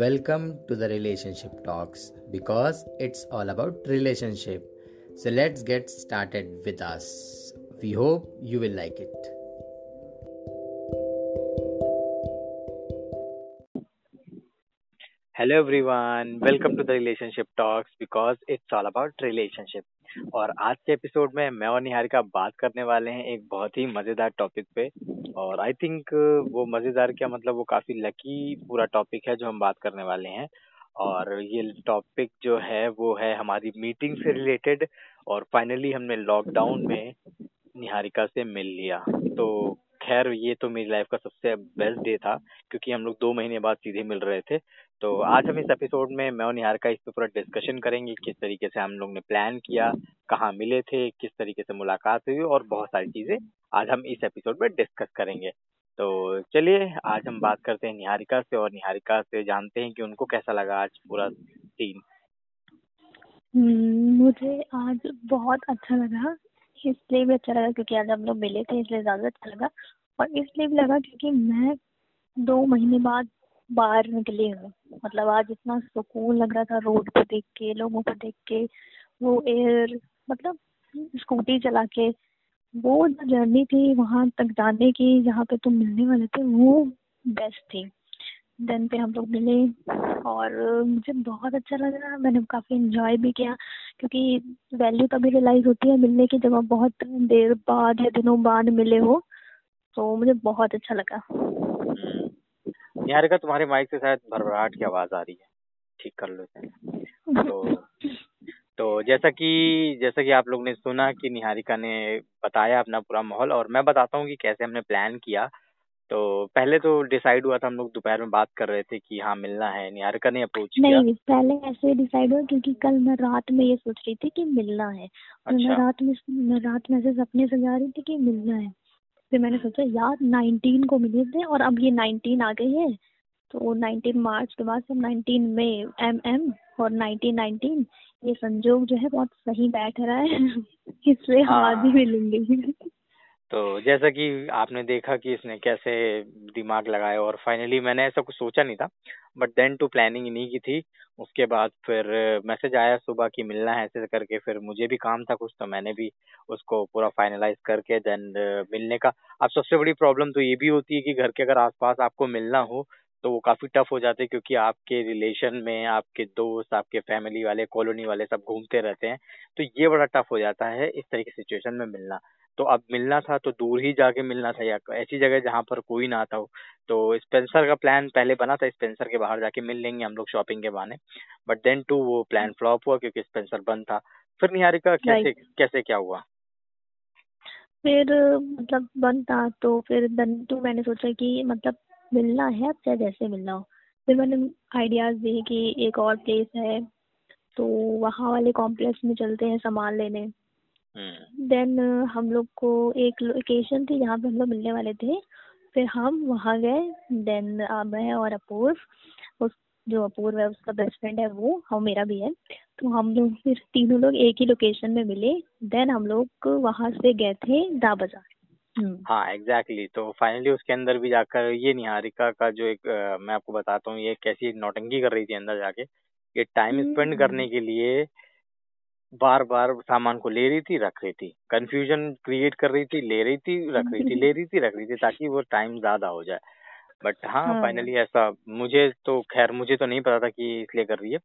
Welcome to the relationship talks because it's all about relationship. So let's get started with us. We hope you will like it. Hello everyone, welcome to the relationship talks because it's all about relationship. और आज के episode में मैं और निहारिका बात करने वाले हैं एक बहुत ही मज़ेदार टॉपिक पे। और आई थिंक वो मज़ेदार क्या मतलब वो काफ़ी लकी पूरा टॉपिक है जो हम बात करने वाले हैं। और ये टॉपिक जो है, वो है हमारी मीटिंग से रिलेटेड और फाइनली हमने लॉकडाउन में निहारिका से मिल लिया। तो खैर ये तो मेरी लाइफ का सबसे बेस्ट डे था क्योंकि हम लोग दो महीने बाद सीधे मिल रहे थे। तो आज हम इस एपिसोड में मैं और निहार का इस पर पूरा डिस्कशन करेंगे किस तरीके से हम लोग ने प्लान किया कहाँ मिले थे किस तरीके से मुलाकात हुई और बहुत सारी चीज़ें आज हम इस एपिसोड में डिस्कस करेंगे। तो चलिए आज हम बात करते हैं निहारिका से और निहारिका से जानते हैं कि उनको कैसा लगा आज पूरा सीन हम्म, मुझे आज बहुत अच्छा लगा। इसलिए भी अच्छा लगा क्योंकि आज हम लोग मिले थे, इसलिए ज़्यादा अच्छा लगा। और इसलिए भी लगा क्योंकि मैं दो महीने बाद बाहर निकली हूँ। मतलब आज इतना सुकून लग रहा था रोड को देख के, लोगों को देख के, वो एयर मतलब स्कूटी चला के, वो जो जर्नी थी वहाँ तक जाने की, जहाँ पे तुम मिलने वाले थे, वो बेस्ट थी। देन पे हम लोग मिले और मुझे बहुत अच्छा लगा। मैंने काफ़ी इंजॉय भी किया क्योंकि वैल्यू तभी रियलाइज़ होती है मिलने की जब आप बहुत देर बाद या दिनों बाद मिले हो तो मुझे बहुत अच्छा लगा। निहारिका, तुम्हारे माइक से शायद भरभराहट की आवाज़ आ रही है। ठीक कर लो तो तो जैसा कि जैसा कि आप लोग ने सुना कि निहारिका ने बताया अपना पूरा माहौल और मैं बताता हूँ कि कैसे हमने प्लान किया। तो पहले तो डिसाइड हुआ था हम लोग दोपहर में बात कर रहे थे कि हाँ मिलना है निहारिका ने अप्रोच किया। नहीं पहले ऐसे डिसाइड हुआ क्योंकि कल मैं रात में ये सोच रही थी कि मिलना है। अच्छा। मैं रात में मैं रात में ऐसे सपने सजा रही थी कि मिलना है। फिर मैंने सोचा यार नाइनटीन को मिले थे और अब ये नाइनटीन आ गई है तो नाइनटीन मार्च के बाद से नाइनटीन में एम एम और नाइनटीन नाइनटीन ये संजोग जो है बहुत सही बैठ रहा है। इसलिए हम आज ही। मिलेंगे। तो जैसा कि आपने देखा कि इसने कैसे दिमाग लगाया और फाइनली मैंने ऐसा कुछ सोचा नहीं था बट देन टू प्लानिंग इन्हीं की थी। उसके बाद फिर मैसेज आया सुबह कि मिलना है ऐसे करके, फिर मुझे भी काम था कुछ तो मैंने भी उसको पूरा फाइनलाइज करके देन मिलने का। अब सबसे बड़ी प्रॉब्लम तो ये भी होती है कि घर के अगर आसपास आपको मिलना हो तो वो काफ़ी टफ हो जाते हैं क्योंकि आपके रिलेशन में, आपके दोस्त, आपके फैमिली वाले कॉलोनी वाले सब घूमते रहते हैं। तो ये बड़ा टफ हो जाता है इस तरह की सिचुएशन में मिलना। तो अब मिलना था तो दूर ही जाके मिलना था या ऐसी जगह जहाँ पर कोई ना आता हो। तो स्पेंसर का प्लान पहले बना था स्पेंसर के बाहर जाके मिल लेंगे हम लोग शॉपिंग के बहाने। बट देन टू वो प्लान फ्लॉप हुआ क्योंकि स्पेंसर बंद था। फिर निहारिका कैसे कैसे क्या हुआ? फिर मतलब बंद था तो फिर देन टू मैंने सोचा कि मतलब मिलना है अब चाहे जैसे मिलना हो। फिर मैंने आइडियाज़ दिए कि एक और प्लेस है तो वहाँ वाले कॉम्प्लेक्स में चलते हैं सामान लेने। Then hmm. हम लोग को एक लोकेशन थी जहाँ पे हम लोग मिलने वाले थे। फिर हम वहाँ गए। देन मैं और अपूर्व उस जो अपूर्व है उसका बेस्ट फ्रेंड है वो और मेरा भी है। तो हम लोग फिर तीनों लोग एक ही लोकेशन में मिले। देन हम लोग वहाँ से गए थे दा बाज़ार। हम्म। हाँ एग्जैक्टली exactly. तो फाइनली उसके अंदर भी जाकर ये निहारिका का जो एक आ, मैं आपको बताता हूँ ये कैसी नौटंकी कर रही थी अंदर जाके। ये टाइम स्पेंड करने के लिए बार बार सामान को ले रही थी रख रही थी। कंफ्यूजन क्रिएट कर रही थी ले रही थी रख रही थी ले रही थी रख रही थी ताकि वो टाइम ज़्यादा हो जाए। बट हाँ फाइनली हाँ। ऐसा मुझे तो खैर मुझे तो नहीं पता था कि इसलिए कर रही है।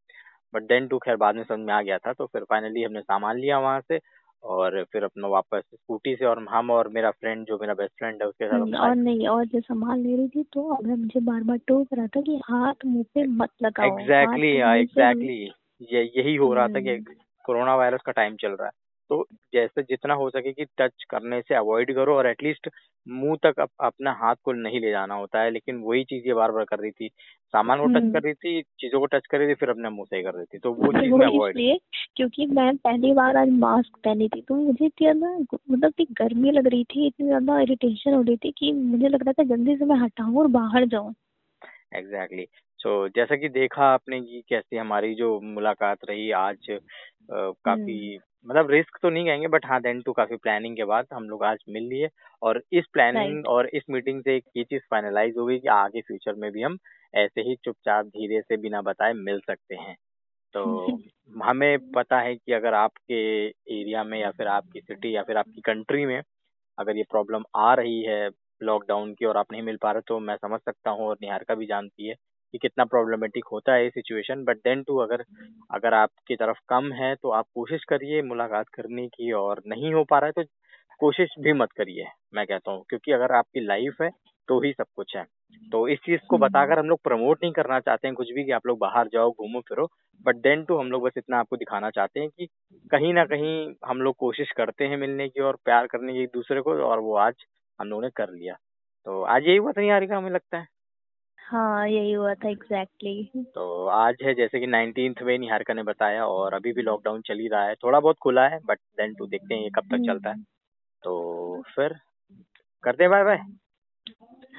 बट देन टू खैर बाद में समझ में आ गया था तो फिर फाइनली हमने सामान लिया वहाँ से और फिर अपना वापस स्कूटी से और हम और मेरा फ्रेंड जो मेरा बेस्ट फ्रेंड है उसके साथ हम्म, और नहीं और जो सामान ले रही थी तो अब मुझे बार बार टोक रहा था कि हाथ मुँह पे मत लगाओ एग्जैक्टली एग्जैक्टली ये यही हो रहा था कि कोरोना वायरस का टाइम चल रहा है तो जैसे जितना हो सके कि टच करने से अवॉइड करो और एटलीस्ट मुँह तक अप, अपना हाथ को नहीं ले जाना होता है लेकिन वही चीज़ ये बार बार कर रही थी सामान को टच हम्म। कर रही थी चीज़ों को टच कर रही थी फिर अपने मुँह से ही कर रही थी तो वो चीज़ मैं अवॉइड क्योंकि मैं पहली बार आज मास्क पहनी थी तो मुझे इतनी ज़्यादा मतलब कि गर्मी लग रही थी इतनी ज़्यादा इरिटेशन हो रही थी कि मुझे लग रहा था जल्दी से मैं हटाऊं और बाहर जाऊँ एग्जैक्टली exactly. So, जैसा कि देखा आपने कि कैसी हमारी जो मुलाकात रही आज काफ़ी हम्म। मतलब रिस्क तो नहीं कहेंगे बट हाँ देन टू काफ़ी प्लानिंग के बाद हम लोग आज मिल लिए और इस प्लानिंग और इस मीटिंग से एक ये चीज़ फाइनलाइज हो गई कि आगे फ्यूचर में भी हम ऐसे ही चुपचाप धीरे से बिना बताए मिल सकते हैं तो हमें पता है कि अगर आपके एरिया में या फिर आपकी सिटी या फिर आपकी कंट्री में अगर ये प्रॉब्लम आ रही है लॉकडाउन की और आप नहीं मिल पा रहे तो मैं समझ सकता हूँ और निहारिका भी जानती है कि कितना प्रॉब्लमेटिक होता है ये सिचुएशन बट देन टू अगर अगर आपकी तरफ़ कम है तो आप कोशिश करिए मुलाकात करने की और नहीं हो पा रहा है तो कोशिश भी मत करिए मैं कहता हूँ। क्योंकि अगर आपकी लाइफ है तो ही सब कुछ है। तो इस चीज़ को बताकर हम लोग प्रमोट नहीं करना चाहते हैं कुछ भी कि आप लोग बाहर जाओ घूमो फिरो बट देन टू हम लोग बस इतना आपको दिखाना चाहते हैं कि कहीं ना कहीं हम लोग कोशिश करते हैं मिलने की और प्यार करने की एक दूसरे को और वो आज हम लोगों ने कर लिया। तो आज यही हुआ था यारिका हमें लगता है। हाँ यही हुआ था एग्जैक्टली exactly. तो आज है जैसे कि नाइनटीन में निहारिका ने बताया और अभी भी लॉकडाउन चल ही रहा है। थोड़ा बहुत खुला है बट देन टू देखते हैं ये कब तक चलता है। तो फिर करते हैं बाय बाय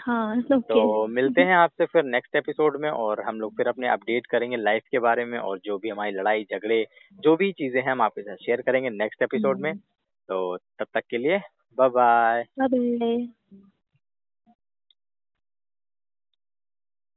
हाँ okay. तो मिलते हैं आपसे फिर नेक्स्ट एपिसोड में और हम लोग फिर अपने अपडेट करेंगे लाइफ के बारे में और जो भी हमारी लड़ाई झगड़े जो भी चीज़ें हैं हम आपके साथ शेयर करेंगे नेक्स्ट एपिसोड में। तो तब तक के लिए बाय बाय